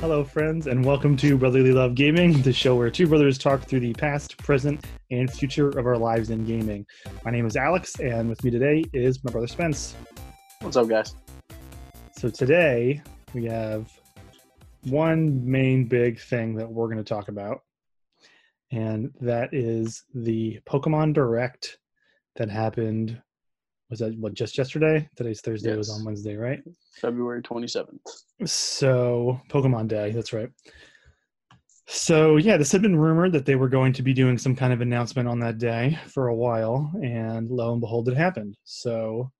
Hello, friends, and welcome to Brotherly Love Gaming, the show where two brothers talk through the past, present, and future of our lives in gaming. My name is Alex, and with me today is my brother Spence. What's up, guys? So, today we have one main big thing that we're going to talk about, and that is the Pokemon Direct that happened. Was that what just yesterday? Today's Thursday. It was on Wednesday, right? February 27th. So Pokemon Day, that's right. So yeah, this had been rumored that they were going to be doing some kind of announcement on that day for a while, and lo and behold, it happened. So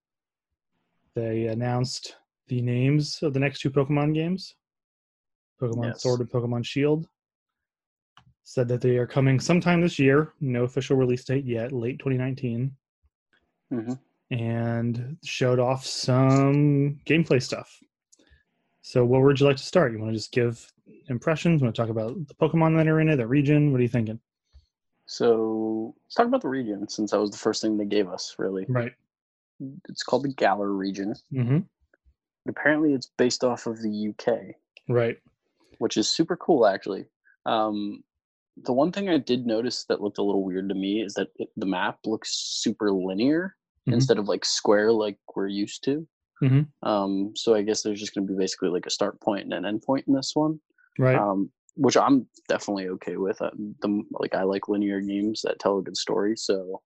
they announced the names of the next two Pokemon games, Pokemon Yes. Sword and Pokemon Shield. Said that they are coming sometime this year. No official release date yet, late 2019 hmm and showed off some gameplay stuff. So, what would you like to start? You want to just give impressions? Want to talk about the Pokemon that are in it, the region? What are you thinking? So let's talk about the region since that was the first thing they gave us, really. Right. It's called the Galar region. Mm-hmm. Apparently, it's based off of the UK, Right. which is super cool, actually. Um, the one thing I did notice that looked a little weird to me is that it, the map looks super linear Mhm. instead of like square like we're used to. Mhm. Um, so I guess there's just going to be basically like a start point and an end point in this one. Right. um, which I'm definitely okay with. Uh, the like I like linear games that tell a good story, so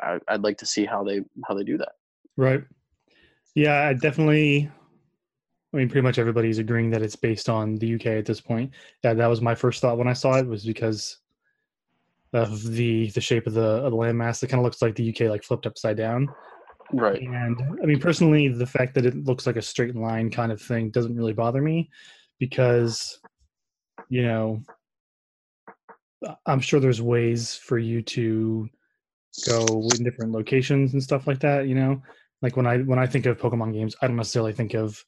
I, I'd like to see how they how they do that. right. Yeah, I definitely. I mean, pretty much everybody's agreeing that it's based on the UK at this point. Yeah, that was my first thought when I saw it was because of the the shape of the of the landmass. It kind of looks like the UK like flipped upside down. Right. And I mean, personally, the fact that it looks like a straight line kind of thing doesn't really bother me because, you know, I'm sure there's ways for you to go in different locations and stuff like that. You know, like when I when I think of Pokemon games, I don't necessarily think of,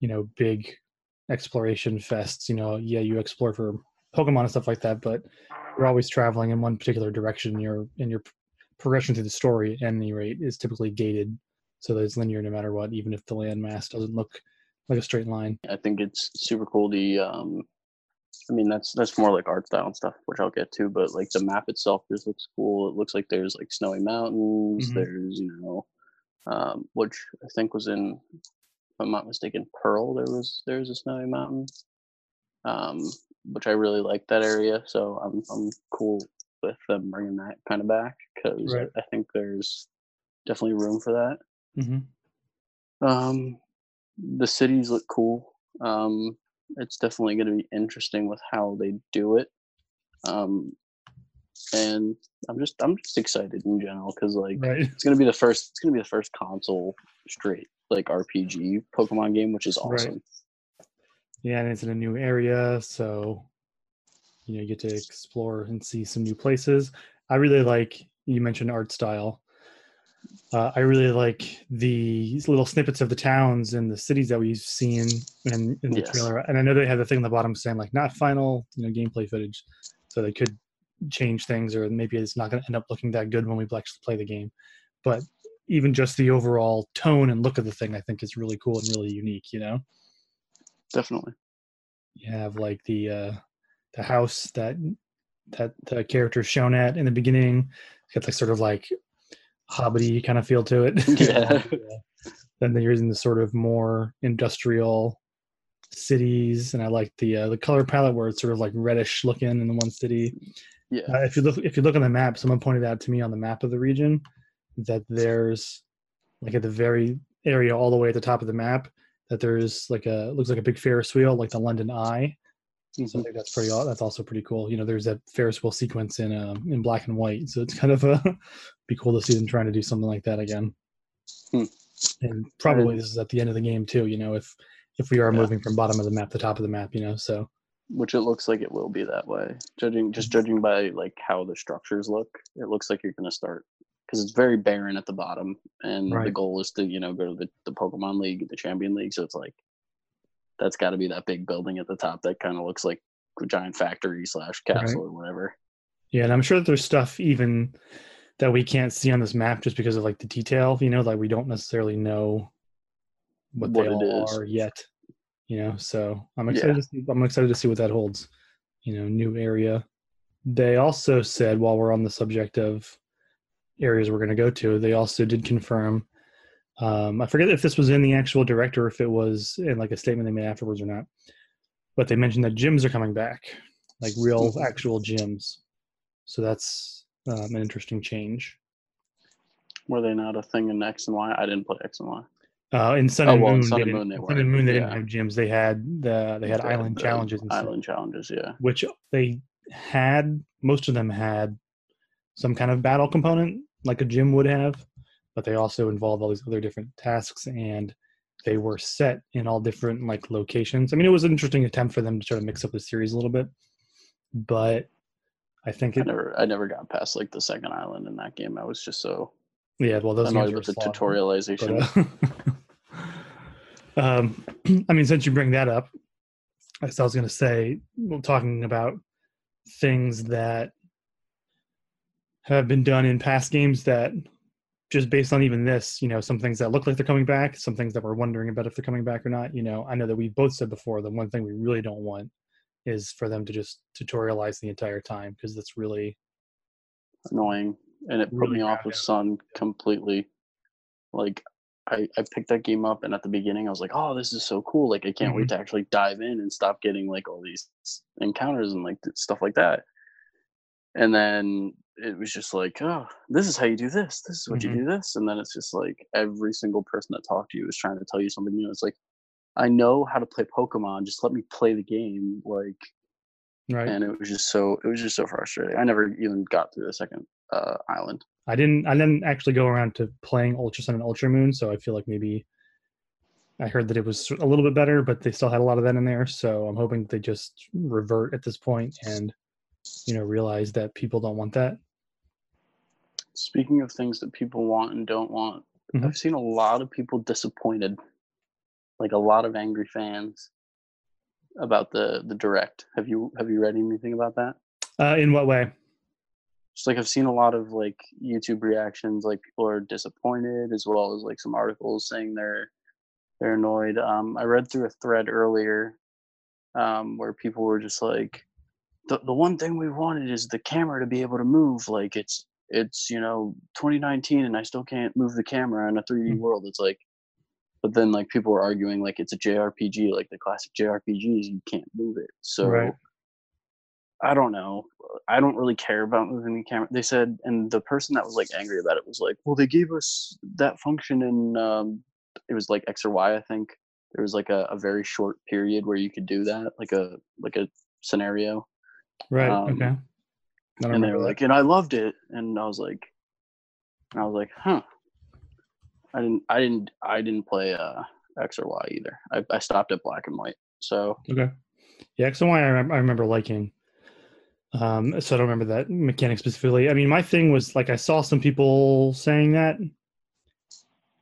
you know, big exploration fests. You know, yeah, you explore for Pokemon and stuff like that, but you're always traveling in one particular direction. Your in your progression through the story at any rate is typically gated so that it's linear no matter what even if the landmass doesn't look like a straight line I think it's super cool. The um, I mean that's that's more like art style and stuff, which I'll get to. But like the map itself just looks cool. It looks like there's like snowy mountains. Mhm. There's you know, um, which I think was in, if I'm not mistaken, Pearl. There was there's a snowy mountain. Um, which I really like that area. So I'm I'm cool with them bringing that kind of back because Right. I think there's definitely room for that. mm-hmm. Um, the cities look cool. Um, it's definitely going to be interesting with how they do it. Um, and I'm just I'm just excited in general because like right it's gonna be the first it's gonna be the first console straight like RPG Pokemon game, which is awesome. Yeah and it's in a new area so you know you get to explore and see some new places. I really like you mentioned art style. Uh, i really like the little snippets of the towns and the cities that we've seen in, in the Yes. trailer and i know they have the thing on the bottom saying like not final you know gameplay footage so they could change things or maybe it's not going to end up looking that good when we actually play the game but even just the overall tone and look of the thing i think is really cool and really unique you know Definitely. you have like the uh the house that that the character's shown at in the beginning it's got like sort of like hobbity kind of feel to it Yeah. then there's in the sort of more industrial cities and i like the uh, the color palette where it's sort of like reddish looking in the one city Yeah. uh, if you look if you look on the map someone pointed out to me on the map of the region that there's like at the very area all the way at the top of the map that there's like a looks like a big ferris wheel like the london eye so I Mhm. think that's pretty. That's also pretty cool. You know, there's that Ferris wheel sequence in um, in black and white, so it's kind of a be cool to see them trying to do something like that again. Hmm. And probably this is at the end of the game too. You know, if if we are Yeah. moving from bottom of the map to top of the map, you know, so Which it looks like it will be that way. Judging just judging by like how the structures look, it looks like you're gonna start because it's very barren at the bottom, and the goal is to you know go to the, the Pokemon League, the Champion League. So it's like that's got to be that big building at the top that kind of looks like a giant factory slash castle or whatever. yeah. And I'm sure that there's stuff even that we can't see on this map just because of like the detail. You know, like we don't necessarily know what, What they it all is. are yet. You know, so I'm excited. Yeah. To see, I'm excited to see what that holds. You know, new area. They also said while we're on the subject of areas we're going to go to, they also did confirm. Um, I forget if this was in the actual director, if it was in like a statement they made afterwards or not. But they mentioned that gyms are coming back, like real actual gyms. So that's um, an interesting change. Were they not a thing in X and Y? I didn't play X and Y. Uh, in Sun Oh, and well, Moon, Sun they and Moon they Sun and Moon, they didn't yeah. have gyms. They had the they had The- island the challenges and stuff, Island challenges, yeah. which they had. Most of them had some kind of battle component, like a gym would have, but they also involved all these other different tasks, and they were set in all different like locations. I mean, it was an interesting attempt for them to try to mix up the series a little bit, but I think I never, I never got past like the second island in that game. I was just so Yeah, well, those annoyed with the were tutorialization. But, uh, um, I mean, since you bring that up, I was going to say, well, talking about things that have been done in past games that just based on even this, you know, some things that look like they're coming back, some things that we're wondering about if they're coming back or not. You know, I know that we both said before the one thing we really don't want is for them to just tutorialize the entire time because that's really annoying, and it put me off yeah. Sun completely. Like, I I picked that game up, and at the beginning, I was like, "Oh, this is so cool! Like, I can't Mm-hmm. wait to actually dive in and stop getting like all these encounters and like stuff like that." And then it was just like, "Oh, this is how you do this. This is what Mhm. you do this." And then it's just like every single person that talked to you was trying to tell you something new. It's like, I know how to play Pokemon. Just let me play the game. Like, right. and it was just so it was just so frustrating. I never even got through the second uh, island. I didn't I didn't actually go around to playing Ultra Sun and Ultra Moon, so I feel like maybe I heard that it was a little bit better, but they still had a lot of that in there. So I'm hoping they just revert at this point and you know realize that people don't want that. Speaking of things that people want and don't want, Mhm. I've seen a lot of people disappointed, like a lot of angry fans about the the direct. Have you have you read anything about that? Uh, in what way? Just like I've seen a lot of like YouTube reactions, like people are disappointed, as well as like some articles saying they're they're annoyed. Um, I read through a thread earlier um, where people were just like, the the one thing we wanted is the camera to be able to move. Like it's it's you know 2019 and I still can't move the camera in a 3D Mhm. world. It's like, but then like people were arguing like it's a JRPG, like the classic JRPGs, you can't move it. So Right. I don't know. I don't really care about moving the camera. They said, and the person that was like angry about it was like, well, they gave us that function in um, it was like X or Y, I think. There was like a, a very short period where you could do that, like a like a scenario. Right. Um, okay. And they were like, and I loved it, and I was like, I was like, huh. I didn't, I didn't, I didn't play uh, X or Y either. I, I stopped at black and white. So Okay. Yeah, X and Y I, rem- I remember liking. Um, so I don't remember that mechanic specifically. I mean, my thing was like I saw some people saying that,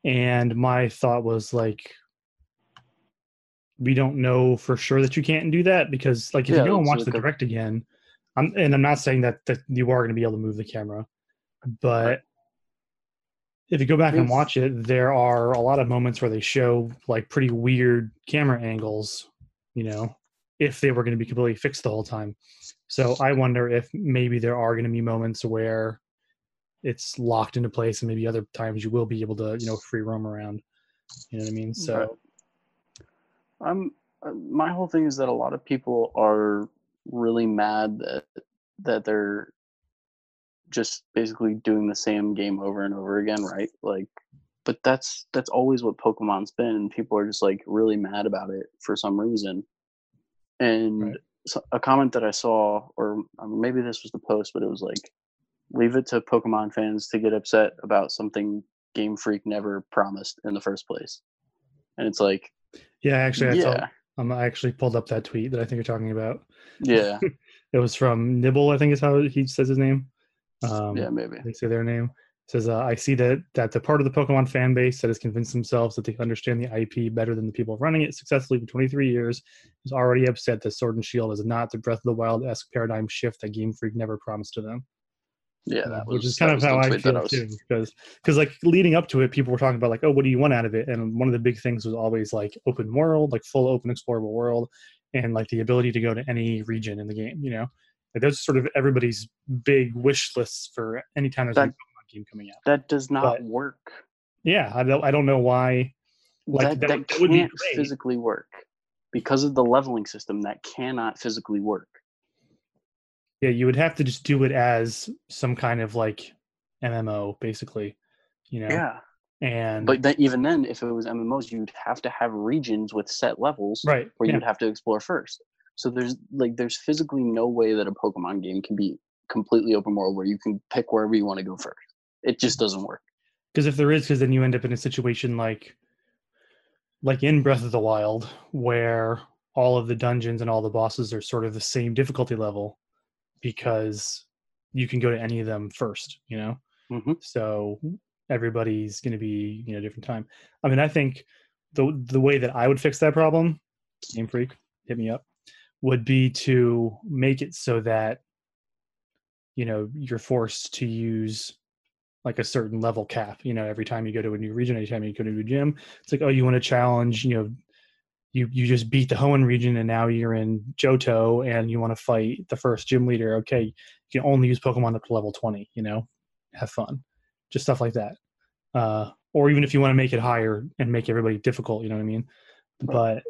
and my thought was like, we don't know for sure that you can't do that because like if Yeah, you go and watch the direct again, I'm and I'm not saying that that you are going to be able to move the camera, but Right. if you go back and watch it, there are a lot of moments where they show like pretty weird camera angles, you know, if they were going to be completely fixed the whole time. So I wonder if maybe there are going to be moments where it's locked into place and maybe other times you will be able to, you know, free roam around. You know what I mean? So Right. I'm uh, my whole thing is that a lot of people are really mad that that they're just basically doing the same game over and over again, right? Like but that's that's always what Pokemon's been and people are just like really mad about it for some reason. And Right. so, a comment that I saw or maybe this was the post but it was like leave it to Pokemon fans to get upset about something Game Freak never promised in the first place. And it's like yeah, actually, I, saw, yeah, um, I actually pulled up that tweet that I think you're talking about. yeah, It was from Nibble, I think is how he says his name. Um, yeah, maybe. they say their name. It says, uh, I see that that the part of the Pokemon fan base that has convinced themselves that they understand the IP better than the people running it successfully for 23 years is already upset that Sword and Shield is not the Breath of the Wild esque paradigm shift that Game Freak never promised to them. Yeah, uh, that which is kind of how I that feel was- too. Because because like leading up to it, people were talking about like, oh, what do you want out of it? And one of the big things was always like open world, like full open explorable world, and like the ability to go to any region in the game. You know, like, those sort of everybody's big wish lists for any time there's a new Pokemon game coming out. That does not But- work. Yeah, I don't I don't know why. Like, that that that, would- that would can't great. physically work because of the leveling system. That cannot physically work. Yeah, you would have to just do it as some kind of like MMO, basically. You know, Yeah, and but then, even then, if it was MMOs, you'd have to have regions with set levels right, where yeah. you'd have to explore first. So there's like there's physically no way that a Pokemon game can be completely open world where you can pick wherever you want to go first. It just doesn't work. because if there is because then you end up in a situation like like in breath of the wild where all of the dungeons and all the bosses are sort of the same difficulty level because you can go to any of them first you know? Hmm so everybody's going to be you know different time. I mean i think the the way that i would fix that problem game freak hit me up would be to make it so that you know you're forced to use like a certain level cap you know every time you go to a new region every time you go to a new gym it's like oh you want to challenge you know you you just beat the Hoenn region and now you're in Johto and you want to fight the first gym leader. Okay you can only use pokemon up to level 20 you know? Have fun. Just stuff like that. Uh or even if you want to make it higher and make everybody difficult you know what i mean? But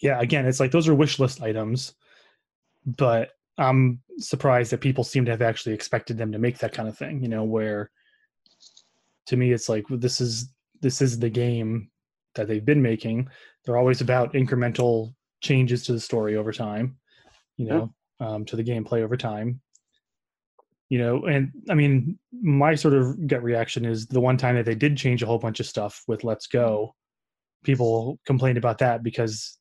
yeah again it's like those are wish list items but i'm surprised that people seem to have actually expected them to make that kind of thing you know where to me it's like well, this is this is the game that they've been making. They're always about incremental changes to the story over time you Yeah. know um, to the gameplay over time. You know and i mean my sort of gut reaction is the one time that they did change a whole bunch of stuff with let's go people complained about that because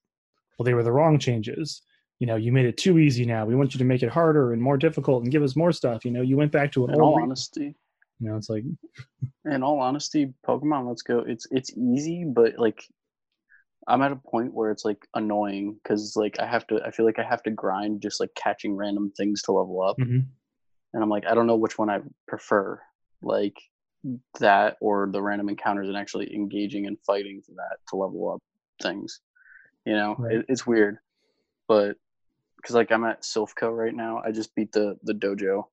well they were the wrong changes. You know you made it too easy now. We want you to make it harder and more difficult and give us more stuff. You know you went back to an In old honesty, you know it's like in all honesty, Pokemon Let's Go, it's it's easy, but like I'm at a point where it's like annoying because like I have to I feel like I have to grind just like catching random things to level up. Mhm. And I'm like, I don't know which one I prefer. Like that or the random encounters and actually engaging and fighting for that to level up things. You know, Right. it, it's weird. But because like I'm at Silph Co right now, I just beat the the dojo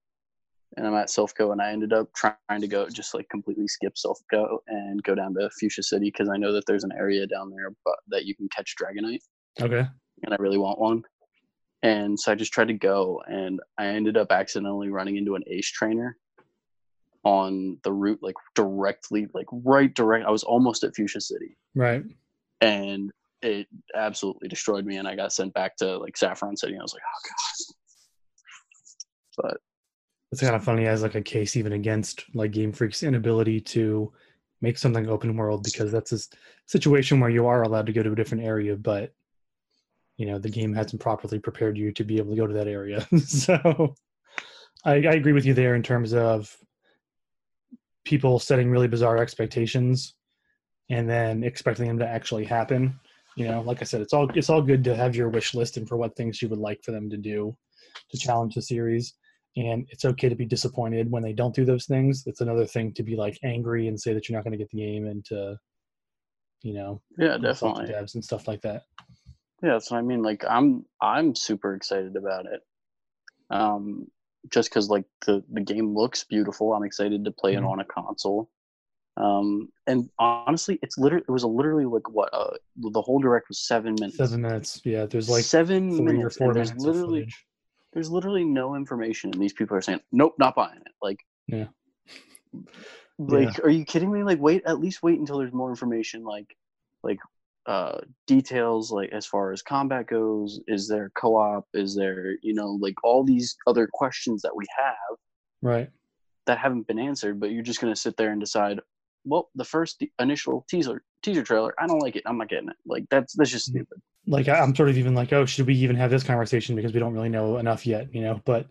and I'm at Silph Co, and I ended up trying to go just like completely skip Silph Co and go down to Fuchsia City because I know that there's an area down there but that you can catch Dragonite, okay and I really want one. And so I just tried to go, and I ended up accidentally running into an Ace trainer on the route, like directly, like right direct. I was almost at Fuchsia City, right and it absolutely destroyed me, and I got sent back to like Saffron City. And I was like, oh god. But it's kind of funny as like a case even against like game freak's inability to make something open world because that's a situation where you are allowed to go to a different area but you know the game hasn't properly prepared you to be able to go to that area. So I, I agree with you there in terms of people setting really bizarre expectations and then expecting them to actually happen. You know like i said it's all it's all good to have your wish list and for what things you would like for them to do to challenge the series and it's okay to be disappointed when they don't do those things it's another thing to be like angry and say that you're not going to get the game and to you know yeah, definitely. devs and stuff like that Yeah, that's what I mean. Like I'm I'm super excited about it. Um just because like the the game looks beautiful. I'm excited to play Mhm. it on a console. Um and honestly it's literally it was a literally like what uh the whole direct was seven minutes. seven minutes yeah there's like seven three or minutes. there's minutes of literally footage there's literally no information and these people are saying, Nope, not buying it. Like Yeah. like are you kidding me like wait at least wait until there's more information like like uh details like as far as combat goes is there co-op is there you know like all these other questions that we have right that haven't been answered but you're just going to sit there and decide well the first initial teaser teaser trailer i don't like it. I'm not getting it. Like that's that's just Mhm. stupid. Like i'm sort of even like oh should we even have this conversation because we don't really know enough yet you know? But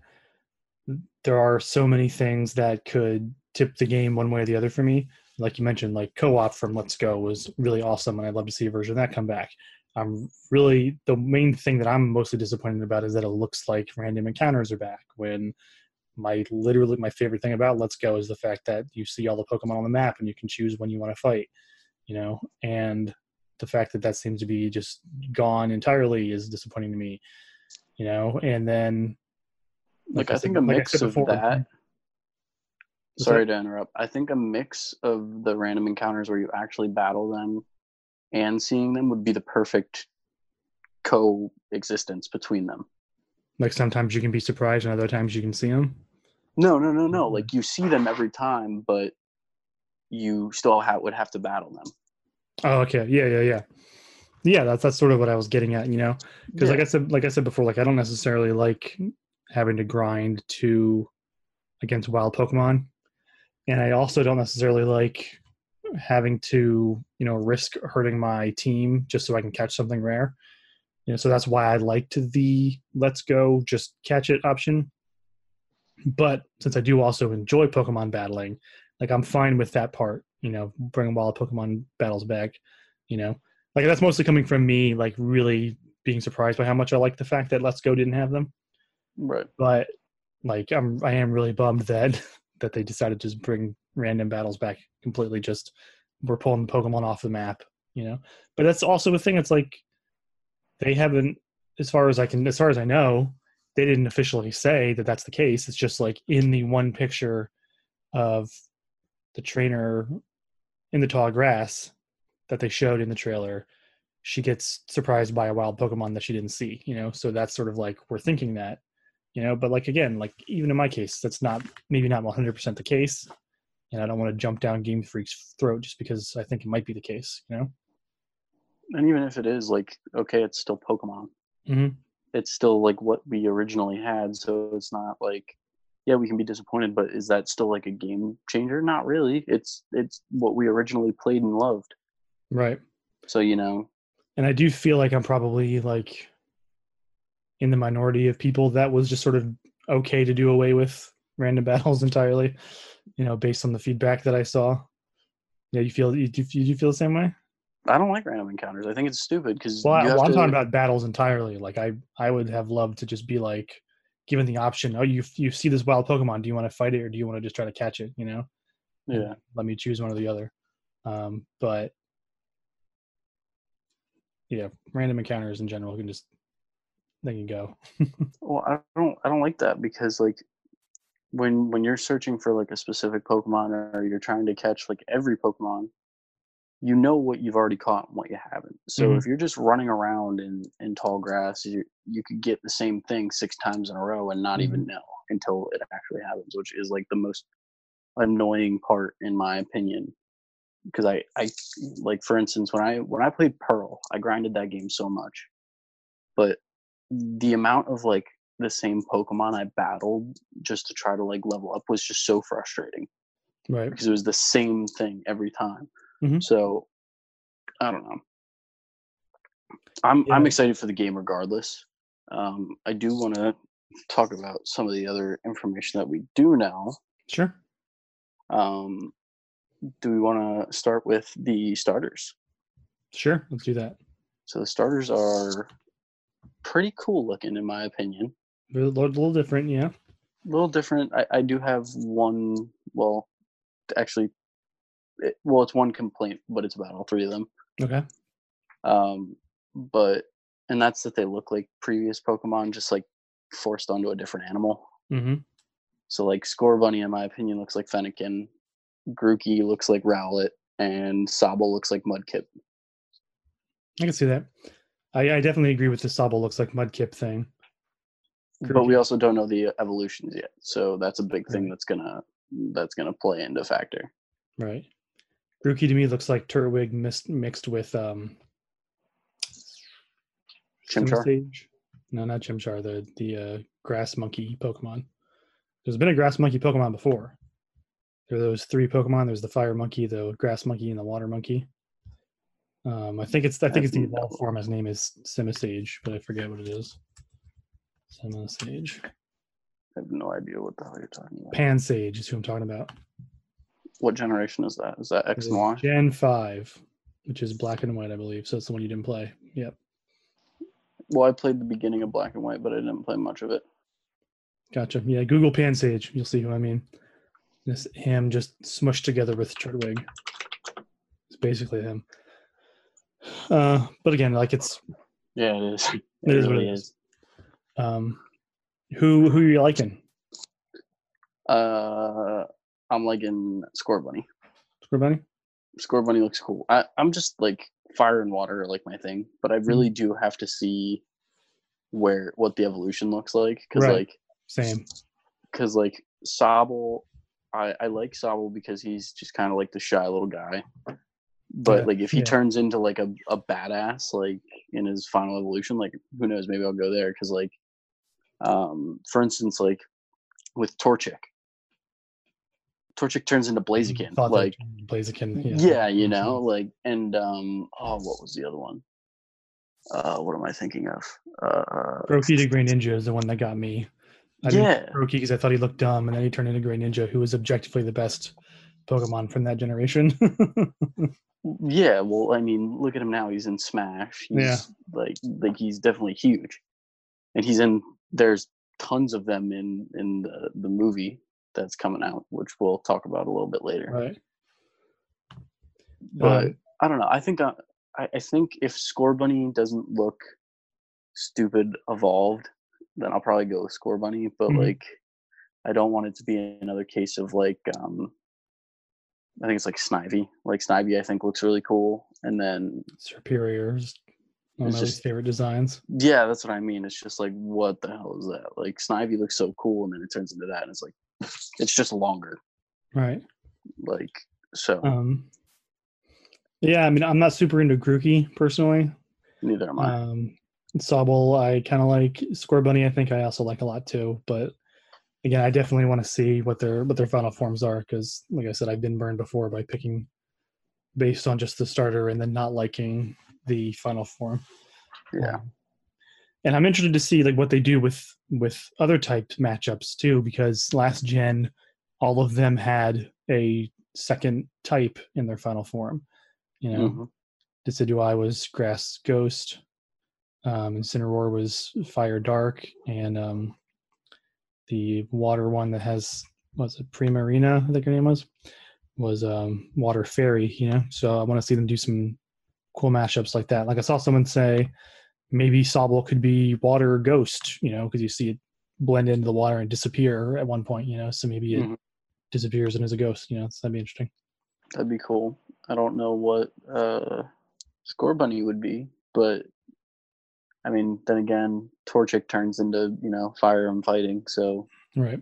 there are so many things that could tip the game one way or the other for me. Like you mentioned like co-op from let's go was really awesome and i'd love to see a version of that come back. I'm really the main thing that i'm mostly disappointed about is that it looks like random encounters are back when my literally my favorite thing about Let's Go is the fact that you see all the Pokemon on the map and you can choose when you want to fight, you know, and the fact that that seems to be just gone entirely is disappointing to me, you know, and then Like, I said- think a like mix of before- that. Sorry to interrupt. I think a mix of the random encounters where you actually battle them and seeing them would be the perfect coexistence between them. like sometimes you can be surprised and other times you can see them. No, no, no, no. Like you see them every time, but you still ha- would have to battle them. Oh, okay. Yeah, yeah, yeah. Yeah, that's that's sort of what I was getting at, you know. Because like I said, like I said before, like I don't necessarily like having to grind to against wild Pokemon, and I also don't necessarily like having to you know risk hurting my team just so I can catch something rare. You know, so that's why I liked the let's go just catch it option. But since I do also enjoy Pokemon battling, like I'm fine with that part. You know, bringing wild Pokemon battles back. You know, like that's mostly coming from me, like really being surprised by how much I like the fact that Let's Go didn't have them. right. But like I'm, I am really bummed that that they decided to just bring random battles back completely. Just we're pulling Pokemon off the map. You know, but that's also a thing. It's like they haven't, as far as I can, as far as I know, they didn't officially say that that's the case. It's just like in the one picture of the trainer in the tall grass that they showed in the trailer, she gets surprised by a wild Pokemon that she didn't see, you know? So that's sort of like we're thinking that, you know, but like again, like even in my case, that's not maybe not 100% the case. And I don't want to jump down Game Freak's throat just because I think it might be the case, you know? And even if it is like okay, it's still Pokemon. Mhm. It's still like what we originally had, so it's not like yeah, we can be disappointed, but is that still like a game changer? Not really. It's it's what we originally played and loved. Right. So you know, and I do feel like I'm probably like in the minority of people that was just sort of okay to do away with random battles entirely, you know, based on the feedback that I saw. Yeah, you feel you do you feel the same way? I don't like random encounters. I think it's stupid because Well, I, you have well I'm to, talking about battles entirely. Like I I would have loved to just be like given the option. Oh, you you see this wild Pokemon. Do you want to fight it or do you want to just try to catch it? You know, yeah. let me choose one or the other. Um, but yeah, random encounters in general can just they can go. Well, I don't I don't like that because like when when you're searching for like a specific Pokemon or you're trying to catch like every Pokemon, you know what you've already caught and what you haven't. So Mhm. if you're just running around in in tall grass, you you could get the same thing six times in a row and not even know until it actually happens, which is like the most annoying part in my opinion. Because I I like for instance when I when I played Pearl, I grinded that game so much, but the amount of like the same Pokemon I battled just to try to like level up was just so frustrating Right. because it was the same thing every time. Mhm. So I don't know. I'm I'm excited for the game regardless. Um, I do want to talk about some of the other information that we do now. Sure. Um, do we want to start with the starters? Sure. Let's do that. So the starters are pretty cool looking, in my opinion. A little, little different, yeah. a little different. I, I do have one. Well, actually, it, well, it's one complaint, but it's about all three of them. Okay. Um, but and that's that they look like previous Pokemon, just like forced onto a different animal. Mm-hmm. So like Scorbunny, in my opinion, looks like Fennekin. Grookey looks like Rowlet, and Sobble looks like Mudkip. I can see that. I, I definitely agree with the Sobble looks like Mudkip thing. But we also don't know the evolutions yet, so that's a big thing that's gonna that's gonna play into factor. Right. Grookey to me looks like Turtwig mixed mixed with um Chimchar? Simisage. No, not Chimchar, the the uh, grass monkey Pokemon. There's been a grass monkey Pokemon before. There are those three Pokemon. There's the fire monkey, the grass monkey, and the water monkey. Um, I think it's I think it's the evolved form. His name is Simisage, but I forget what it is. Simisage. I have no idea what the hell you're talking about. Pansage is who I'm talking about. What generation is that? Is that X and Y? Gen five, which is black and white, I believe. So it's the one you didn't play. Yep. Well, I played the beginning of Black and White, but I didn't play much of it. Gotcha. Yeah, Google Pansage. You'll see who I mean. This ham just smushed together with Turtwig. It's basically him. Uh, but again, like it's Yeah, it is. It is what it is. um, who who are you liking? Uh, I'm liking Scorbunny. Score Bunny. Scorbunny looks cool. I, I'm just like fire and water are like my thing, but I really Mm-hmm. do have to see where what the evolution looks like because Right. like Same. because like Sobble, I I like Sobble because he's just kind of like the shy little guy. But Yeah, like if he yeah. turns into like a, a badass like in his final evolution, like who knows? Maybe I'll go there because like, um, for instance, like with Torchic, Torchic turns into Blaziken. Thought Like Blaziken. yeah, Yeah. you know, like and um, oh, what was the other one? Uh, what am I thinking of? Uh, Froakie the Greninja is the one that got me. I yeah, Froakie because I thought he looked dumb, and then he turned into Greninja, who was objectively the best Pokemon from that generation. Yeah, well, I mean, look at him now. He's in Smash. He's Yeah. like like he's definitely huge. And he's in there's tons of them in in the, the movie that's coming out, which we'll talk about a little bit later. right. But Um, I don't know. I think I, I I think if Scorbunny doesn't look stupid evolved, then I'll probably go with Scorbunny. But Mhm. like I don't want it to be another case of like um I think it's like Snivy. Like Snivy I think looks really cool. And then Serperiors. is one of It's my least just- favorite designs. Yeah, that's what I mean. It's just like, what the hell is that? Like, Snivy looks so cool, and then it turns into that, and it's like, it's just longer. Right. Like, so Um, yeah, I mean, I'm not super into Grookey personally. neither am I. Um, Sobble, I kind of like. Scorbunny, I think I also like a lot too. But again, I definitely want to see what their what their final forms are because, like I said, I've been burned before by picking based on just the starter and then not liking the final form. yeah, Um, and I'm interested to see like what they do with with other typed matchups too, because last gen, all of them had a second type in their final form. You know, Mhm. Decidueye was Grass Ghost, um, Incineroar was Fire Dark, and um, the water one that has was it Primarina, I think her name was, was um, Water Fairy. You know, so I want to see them do some cool mashups like that. Like I saw someone say maybe Sobble could be Water Ghost. You know, because you see it blend into the water and disappear at one point. You know, so maybe it Mhm. disappears and is a ghost. You know, so that'd be interesting. that'd be cool. I don't know what uh, Scorbunny would be, but I mean, then again, Torchic turns into you know fire and fighting. So Right.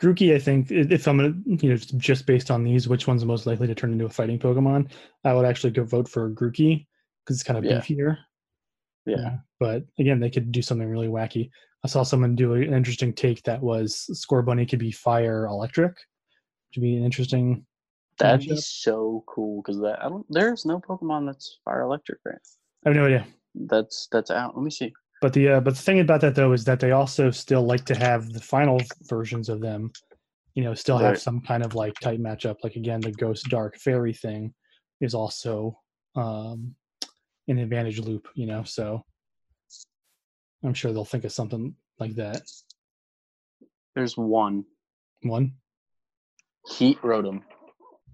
Grookey, I think, if I'm gonna, you know, just based on these, which one's most likely to turn into a fighting Pokemon, I would actually go vote for Grookey because it's kind of Yeah. beefier. Yeah, But again, they could do something really wacky. I saw someone do an interesting take that was Scorbunny could be fire electric, which would be an interesting. that'd be so cool because that I don't. There's no Pokemon that's fire electric, right? I have no idea. That's that's out. Let me see. But the uh, but the thing about that though is that they also still like to have the final versions of them, you know, still have Right. some kind of like type matchup. Like again, the Ghost Dark Fairy thing is also um, an advantage loop, you know. So I'm sure they'll think of something like that. There's one One, Heat Rotom.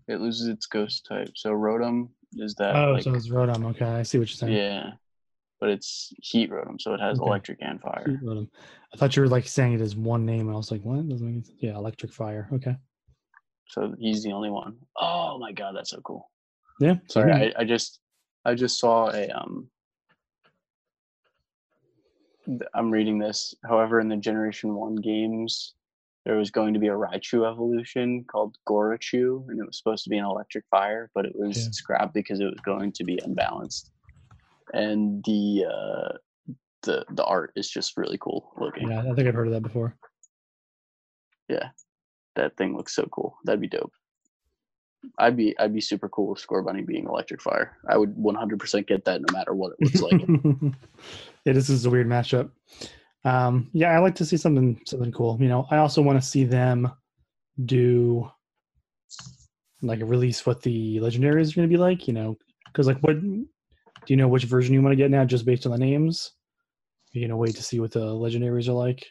It loses its ghost type. So Rotom is that oh, like so it's Rotom. Okay, I see what you're saying. yeah. But it's Heat Rotom, so it has Okay. electric and fire. Heat Rotom. I thought you were like saying it as one name, and I was like, what? Doesn't make sense. Yeah, Electric Fire. Okay. So he's the only one. Oh my god, that's so cool. Yeah. Sorry, yeah. I, I just I just saw a um I'm reading this. However, in the Generation One games, there was going to be a Raichu evolution called Gorachu, and it was supposed to be an electric fire, but it was Yeah. scrapped because it was going to be unbalanced. And the uh, the the art is just really cool looking. yeah, I think I've heard of that before. Yeah, that thing looks so cool. That'd be dope. I'd be I'd be super cool with Scorbunny being electric fire. I would 100% get that no matter what it looks like. yeah, this is a weird matchup. Um, yeah, I like to see something something cool. You know, I also want to see them do like release what the legendaries are going to be like. You know, because like, what do you know? Which version you want to get now, just based on the names? You gonna wait to see what the legendaries are like?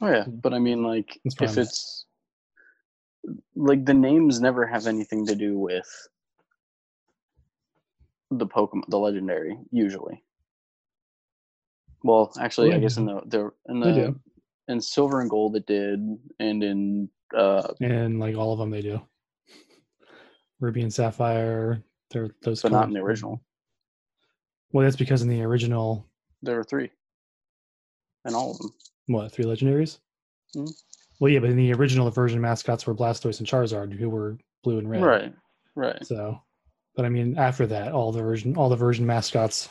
Oh yeah, but I mean, like, if it's like the names never have anything to do with the Pokemon, the legendary, usually. Well, actually, Yeah, I guess in the the in the in Silver and Gold it did, and in uh, and like all of them they do. Ruby and Sapphire, they're those. but not in the original. Well, that's because in the original, There were three, and all of them. what three legendaries? Mhm. Well, yeah, but in the original, version mascots were Blastoise and Charizard, who were blue and red. Right, right. So, but I mean, after that, all the version, all the version mascots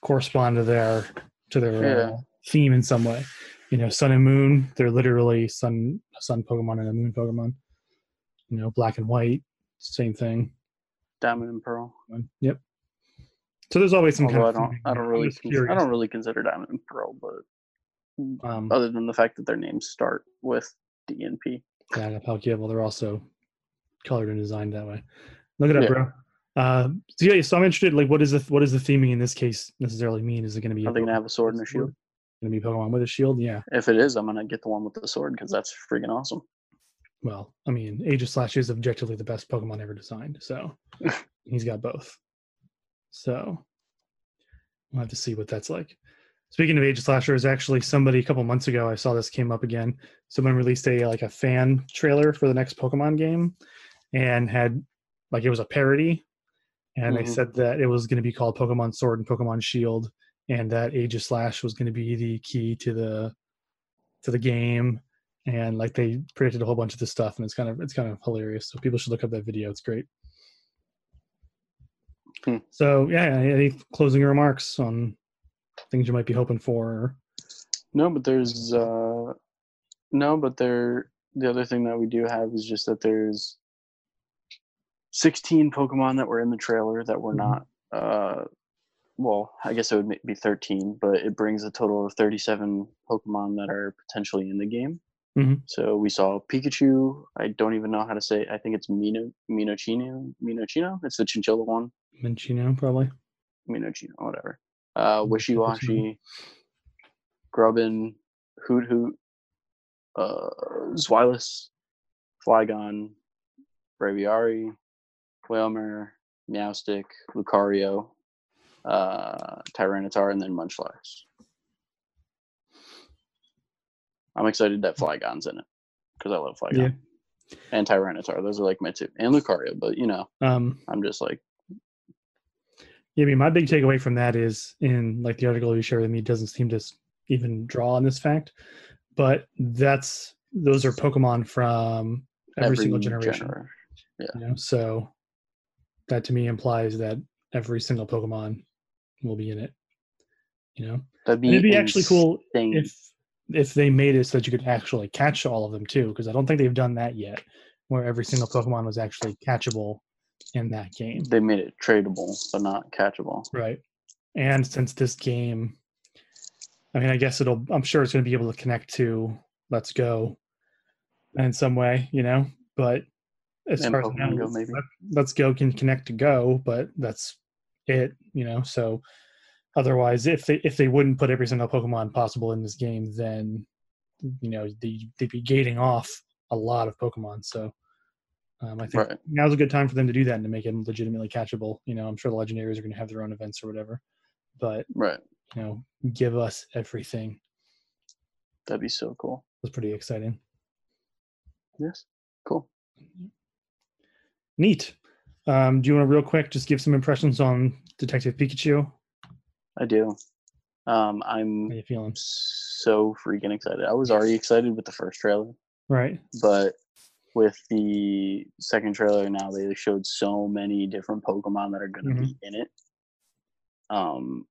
correspond to their to their Yeah. uh, theme in some way. You know, Sun and Moon, they're literally sun sun Pokemon and a Moon Pokemon. You know, Black and White, same thing. Diamond and Pearl. Yep. So there's always some Although I kind of. don't, I don't really, just con- I don't really consider Diamond and Pearl, but Um, other than the fact that their names start with D and P. Yeah, and Palkia, well, they're also colored and designed that way. Look it up, Yeah. bro. Uh, so yeah, so I'm interested. Like, what is the what is the theming in this case necessarily mean? Is it going to be? Are they gonna have a sword and a shield? Going to be Pokemon with a shield? Yeah. If it is, I'm gonna get the one with the sword because that's freaking awesome. Well, I mean, Aegislash is objectively the best Pokemon ever designed, so he's got both. So we'll have to see what that's like. Speaking of Age Slashers, actually, somebody a couple months ago, I saw this came up again. Someone released a like a fan trailer for the next Pokemon game, and had like it was a parody, and they Mhm. said that it was going to be called Pokemon Sword and Pokemon Shield, and that Age of Slash was going to be the key to the to the game, and like they predicted a whole bunch of this stuff, and it's kind of it's kind of hilarious. So people should look up that video. It's great. Hmm. So yeah, any closing remarks on things you might be hoping for? No, but there's uh no, but there the other thing that we do have is just that there's 16 Pokemon that were in the trailer that were Mhm. not uh well, I guess it would be 13, but it brings a total of 37 Pokemon that are potentially in the game. Mhm. So we saw Pikachu. I don't even know how to say. I think it's Mino Minochino. Minochino. It's the chinchilla one. Minchino, probably. Minochino, whatever. Uh, Wishiwashi, Grubbin, Hoothoot, uh, Zweilous, Flygon, Braviary, Wailmer, Meowstic, Lucario, uh, Tyranitar, and then Munchlax. I'm excited that Flygon's in it because I love Flygon. And Tyranitar. Those are like my two. And Lucario, but you know, Um, I'm just like, yeah, I mean, my big takeaway from that is in like the article you shared with me doesn't seem to even draw on this fact, but that's those are Pokemon from every, single generation. gener- You know, so that to me implies that every single Pokemon will be in it. You know, That'd be, it'd be actually cool if if they made it so that you could actually catch all of them too, because I don't think they've done that yet, where every single Pokemon was actually catchable in that game. they made it tradable but not catchable. Right. And since this game, I mean, I guess it'll, I'm sure it's going to be able to connect to Let's Go in some way, you know, but as And far as Pokemon Go, maybe. Let- Let's Go can connect to Go, but that's it, you know, so otherwise, if they, if they wouldn't put every single Pokemon possible in this game, then, you know, they, they'd be gating off a lot of Pokemon. So, um, I think Right. now's a good time for them to do that and to make them legitimately catchable. You know, I'm sure the legendaries are going to have their own events or whatever, but Right. you know, give us everything. That'd be so cool. It was pretty exciting. Yes. Cool. Neat. Um, do you want to real quick just give some impressions on Detective Pikachu? I do. Um, How I'm you feeling? so freaking excited. I was already excited with the first trailer, Right. but with the second trailer now, they showed so many different Pokemon that are going to Mm-hmm. be in it. Um,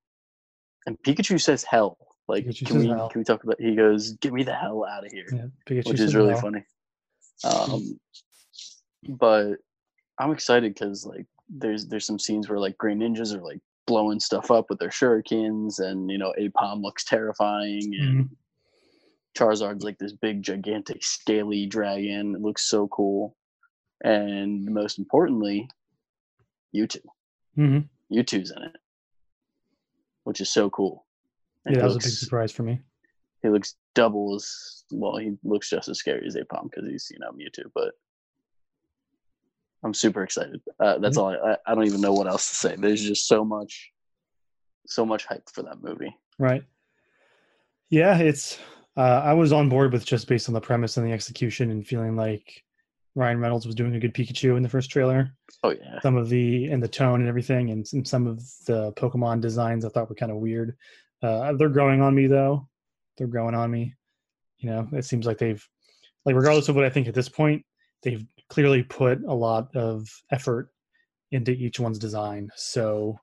and Pikachu says hell. Like, Pikachu can we hell. can we talk about? He goes, "Get me the hell out of here." Yeah. Pikachu which is really well. funny. Um, but I'm excited because like there's there's some scenes where like Greninjas are like blowing stuff up with their shurikens, and you know Aipom looks terrifying, and Mhm. Charizard's like this big gigantic scaly dragon. It looks so cool, and most importantly, Mewtwo. Mhm. Mewtwo's in it, which is so cool. And Yeah, that was a big surprise for me. he looks double as well. He looks just as scary as Aipom because he's you know Mewtwo. But I'm super excited. Uh, that's all. I, I don't even know what else to say. There's just so much, so much hype for that movie. Right. Yeah, it's. Uh, I was on board with just based on the premise and the execution, and feeling like Ryan Reynolds was doing a good Pikachu in the first trailer. Oh yeah. Some of the and the tone and everything, and some, some of the Pokemon designs I thought were kind of weird. Uh, they're growing on me though. They're growing on me. You know, it seems like they've, like, regardless of what I think at this point, they've clearly put a lot of effort into each one's design. So,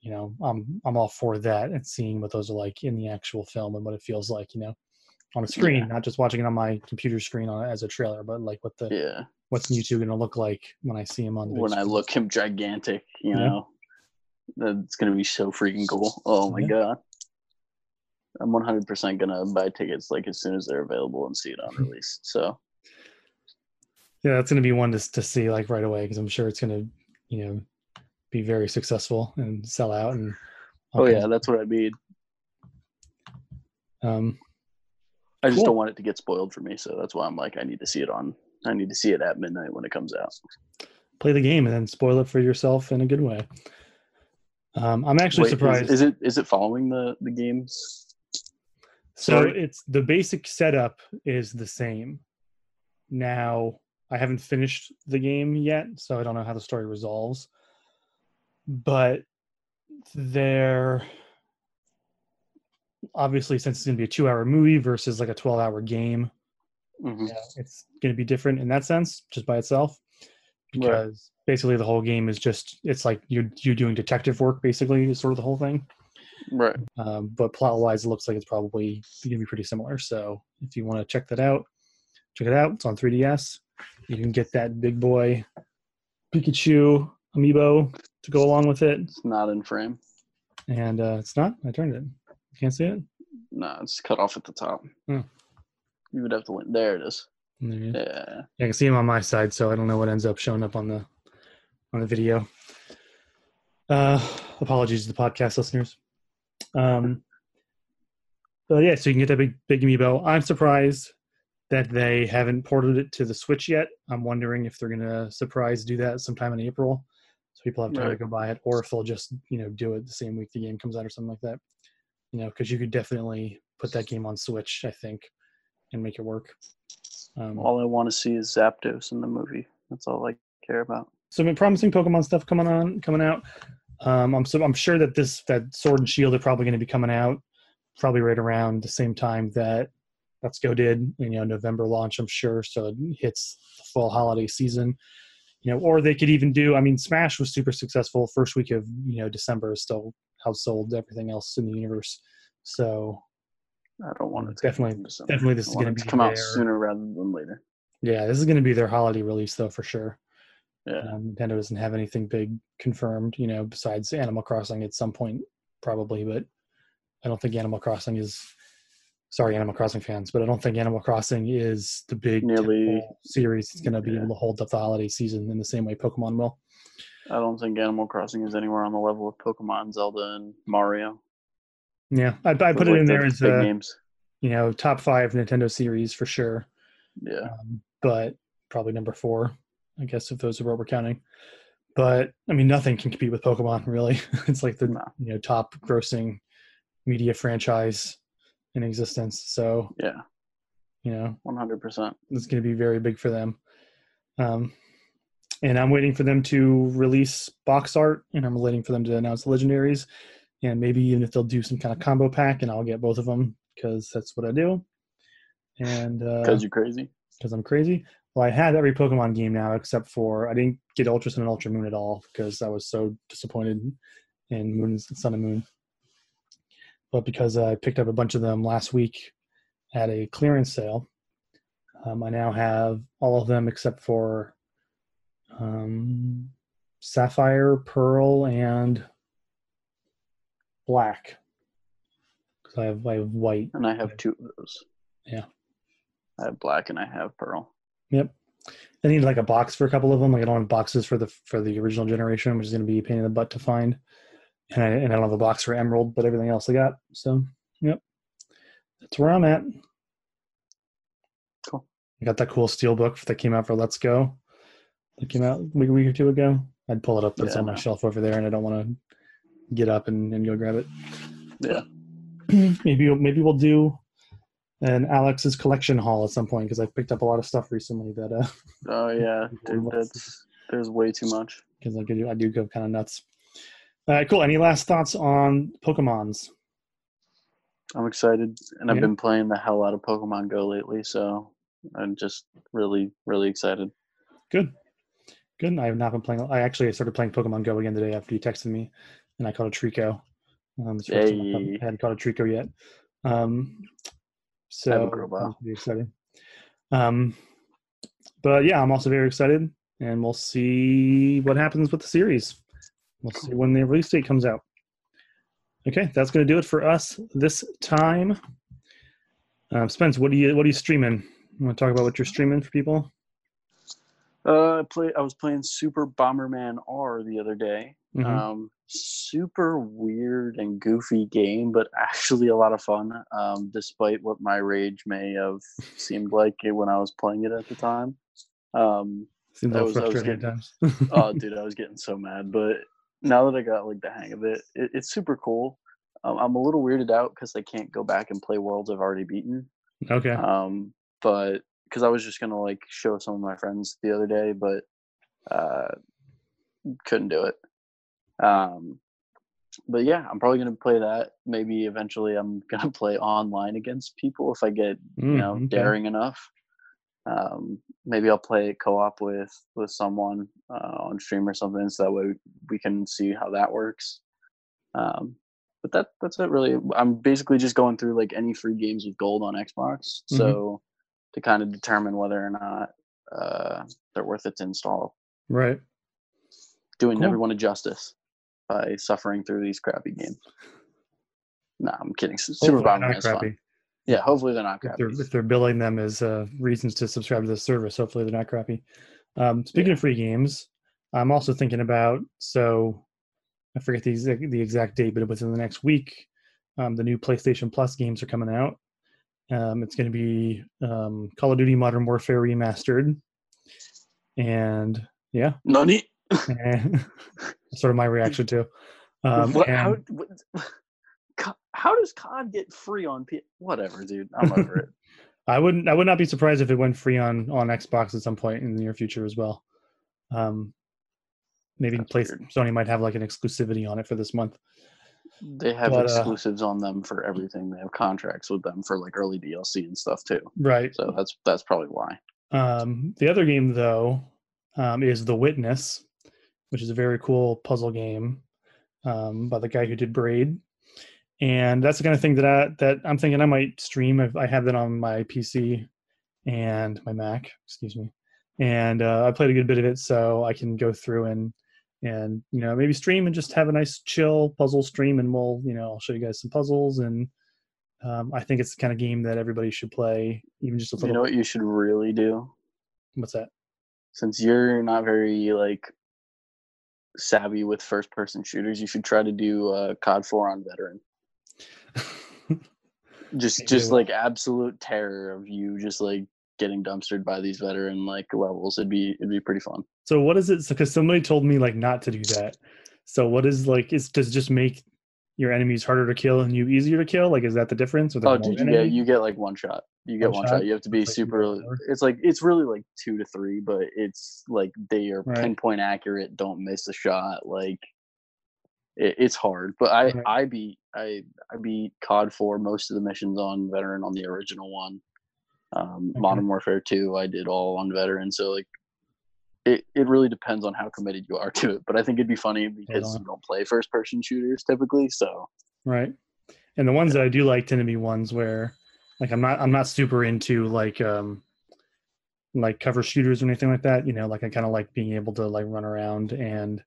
you know, I'm I'm all for that and seeing what those are like in the actual film and what it feels like. You know, on a screen, Yeah. not just watching it on my computer screen on as a trailer, but like what the Yeah. what's Mewtwo going to look like when I see him on the When I look him gigantic, you Yeah. know, that's gonna be so freaking cool. Oh my Yeah. god. I'm 100% gonna buy tickets like as soon as they're available and see it on release. So Yeah, that's going to be one to to see like right away because I'm sure it's going to, you know, be very successful and sell out. And Oh yeah, that's what I mean. um, I just Cool. don't want it to get spoiled for me, so that's why I'm like, I need to see it on. I need to see it at midnight when it comes out. play the game and then spoil it for yourself in a good way. Um, I'm actually Wait, surprised. Is, it is it following the the games? so story? it's the basic setup is the same. Now I haven't finished the game yet, so I don't know how the story resolves. But there, obviously, since it's going to be a two-hour movie versus like a twelve-hour game, Mhm. yeah, it's going to be different in that sense, just by itself, because basically the whole game is just it's like you're you're doing detective work, basically, is sort of the whole thing. Right. Um, but plot wise, it looks like it's probably going to be pretty similar. So if you want to check that out, check it out. It's on 3DS. You can get that big boy Pikachu amiibo to go along with it, It's not in frame. and uh, it's not. I turned it. You can't see it. No, it's cut off at the top. Hmm. You would have to link. There it is. There. Yeah. Yeah, I can see him on my side, so I don't know what ends up showing up on the on the video. Uh, apologies to the podcast listeners. Um, but yeah, so you can get that big big amiibo. I'm surprised that they haven't ported it to the Switch yet. I'm wondering if they're gonna surprise do that sometime in April, so people have time to go buy it, or if they'll just you know do it the same week the game comes out or something like that. You know, because you could definitely put that game on Switch, I think, and make it work. Um, All I want to see is Zapdos in the movie. That's all I care about. So, some promising Pokemon stuff coming on, coming out. Um, I'm so I'm sure that this that Sword and Shield are probably going to be coming out probably right around the same time that Let's Go did, you know, November launch. I'm sure, so it hits the fall holiday season. You know, or they could even do. I mean, Smash was super successful first week of you know December is still outsold everything else in the universe. So I don't want it to Definitely- come in December. definitely this is gonna it to be come out sooner rather than later. yeah, this is going to be their holiday release though for sure. Yeah. Um, Nintendo doesn't have anything big confirmed, you know, besides Animal Crossing at some point, probably. But I don't think Animal Crossing is. Sorry, Animal Crossing fans, but I don't think Animal Crossing is the big Nearly- series that's going to be yeah. able to hold up the holiday season in the same way Pokemon will. I don't think Animal Crossing is anywhere on the level of Pokemon, Zelda, and Mario. Yeah, I, I put it like in there as a, games. you know top five Nintendo series for sure, Yeah. um, but probably number four, I guess if those are what we're counting. But I mean, nothing can compete with Pokemon. Really, it's like the No. you know top grossing media franchise in existence. So Yeah. you know One hundred percent. it's going to be very big for them. Um, and I'm waiting for them to release box art, and I'm waiting for them to announce the legendaries, and maybe even if they'll do some kind of combo pack, and I'll get both of them because that's what I do. And Because uh, you're crazy. because I'm crazy. Well, I had every Pokemon game now except for I didn't get Ultra Sun and Ultra Moon at all because I was so disappointed in Moon and Sun and Moon. But because I picked up a bunch of them last week at a clearance sale, um, I now have all of them except for um, Sapphire, Pearl, and Black. Because I have I have white. And I have two of those. Yeah. I have black and I have pearl. Yep. I need like a box for a couple of them. Like I don't have boxes for the for the original generation, which is going to be a pain in the butt to find. And I, and I don't have a box for Emerald, but everything else I got. So, yep. that's where I'm at. Cool. I got that cool steel book that came out for Let's Go. That came out like a week, or two ago. I'd pull it up. It's Yeah, on my shelf over there, and I don't want to get up and, and go grab it. Yeah. maybe maybe we'll do an Alex's collection haul at some point because I've picked up a lot of stuff recently that uh Oh yeah, dude, that's there's way too much. because I do I do go kind of nuts. All right, cool. Any last thoughts on Pokemon's? I'm excited, and I've been playing the hell out of Pokemon Go lately, so I'm just really, really excited. Good, good. I have not been playing. I actually started playing Pokemon Go again today after you texted me, and I caught a Treecko. Um, time I hadn't caught a Treecko yet. Um, so Haven't grown up. I'm pretty excited. Um, but yeah, I'm also very excited, and we'll see what happens with the series. We'll see when the release date comes out. Okay, that's going to do it for us this time. Um, Spence, what do you what are you streaming? You want to talk about what you're streaming for people? Uh, I play. I was playing Super Bomberman R the other day. Mhm. Um, super weird and goofy game, but actually a lot of fun. Um, despite what my rage may have seemed like when I was playing it at the time. Um, Seems I was- I was getting- times. oh, dude, I was getting so mad. But now that I got like the hang of it, it it's super cool. Um, I'm a little weirded out because I can't go back and play worlds I've already beaten. okay. Um, but because I was just gonna like show some of my friends the other day, but uh, couldn't do it. Um, but yeah, I'm probably gonna play that. Maybe eventually I'm gonna play online against people if I get you Mm, know okay. daring enough. Um, maybe I'll play co-op with with someone uh, on stream or something, so that way we can see how that works. Um, but that that's it really. I'm basically just going through like any free games with gold on Xbox, Mhm. so to kind of determine whether or not uh, they're worth it to install. Right. Doing Cool. everyone a justice by suffering through these crappy games. No, I'm kidding. Super Bomberman is crappy. fun. Yeah, hopefully they're not If crappy. they're, if they're billing them as uh, reasons to subscribe to the service, hopefully they're not crappy. Um, speaking Yeah. of free games, I'm also thinking about so I forget the exact, the exact date, but within the next week, um, the new PlayStation Plus games are coming out. Um, it's going to be um, Call of Duty Modern Warfare remastered, and yeah, Nani? sort of my reaction too. Um, what, and- how, what, how does COD get free on P? Whatever, dude. I'm over it. I wouldn't. I would not be surprised if it went free on on Xbox at some point in the near future as well. Um, maybe That's place weird. Sony might have like an exclusivity on it for this month. They have But, uh, exclusives on them for everything. They have contracts with them for like early DLC and stuff too. Right. So that's that's probably why. Um, the other game though um, is The Witness, which is a very cool puzzle game um, by the guy who did Braid, and that's the kind of thing that I that I'm thinking I might stream if I have that on my PC and my Mac. Excuse me, and uh, I played a good bit of it, so I can go through and and you know maybe stream and just have a nice chill puzzle stream, and we'll you know I'll show you guys some puzzles and. Um, I think it's the kind of game that everybody should play, even just a little. You know what you should really do? What's that? Since you're not very like savvy with first person shooters, you should try to do uh, COD 4 on veteran. Just Maybe just like absolute terror of you just like getting dumpstered by these veteran like levels. It'd be it'd be pretty fun. So what is it? Because somebody told me like not to do that. So what is like? Is does it just make your enemies harder to kill and you easier to kill? Like is that the difference? Oh, dude, you get you get like one shot. You get One one, shot? shot. You have to be like super. It's like it's really like two to three, but it's like they are Right. pinpoint accurate. Don't miss a shot. Like it, it's hard. But I Right. I beat I I beat COD four most of the missions on veteran on the original one. Um, Okay. Modern Warfare two I did all on veteran. So like. It, it really depends on how committed you are to it, but I think it'd be funny because you don't play first person shooters typically. So right. And the ones that I do like tend to be ones where, like, I'm not I'm not super into like um like cover shooters or anything like that. You know, like I kind of like being able to like run around and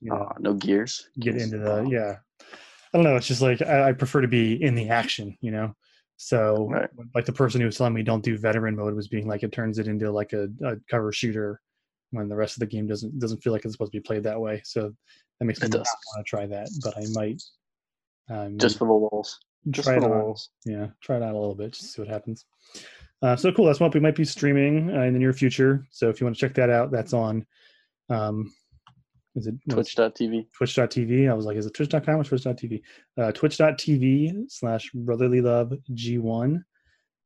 you know uh, no gears. get into the yeah i don't know it's just like I, I prefer to be in the action you know so Right. like the person who was telling me don't do veteran mode was being like it turns it into like a, a cover shooter when the rest of the game doesn't doesn't feel like it's supposed to be played that way so that makes me not want to try that but i might um just for the lulls. Just for the lulz. Yeah, try it out a little bit, just see what happens. Uh, so cool. That's what we might be streaming uh, in the near future. So if you want to check that out, that's on. Um, is it Twitch.tv. twitch.tv. I was like, is it twitch.com or twitch.tv? Uh, twitch.tv slash brotherly love G1.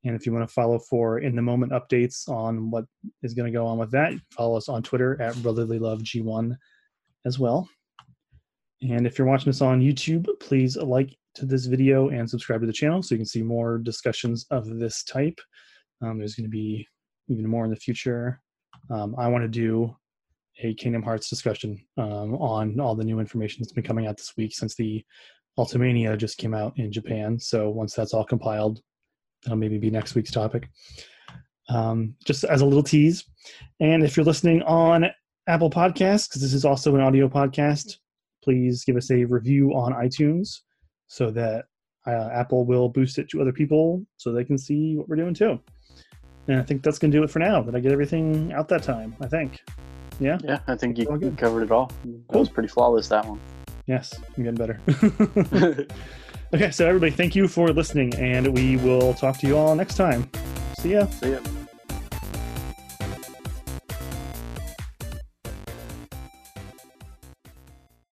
And if you want to follow for in the moment updates on what is going to go on with that, follow us on Twitter at brotherly love G1 as well. And if you're watching us on YouTube, please like to this video and subscribe to the channel so you can see more discussions of this type. Um, there's going to be even more in the future. Um, I want to do a Kingdom Hearts discussion um, on all the new information that's been coming out this week since the Ultimania just came out in Japan. So once that's all compiled, that'll maybe be next week's topic. Um, just as a little tease. And if you're listening on Apple Podcasts, because this is also an audio podcast, please give us a review on iTunes so that uh, Apple will boost it to other people so they can see what we're doing too. And I think that's going to do it for now. Did I get everything out that time? I think. Yeah? Yeah, I think you, you covered it all. That Cool. was pretty flawless, that one. Yes, I'm getting better. okay, so everybody, thank you for listening, and we will talk to you all next time. See ya. See ya.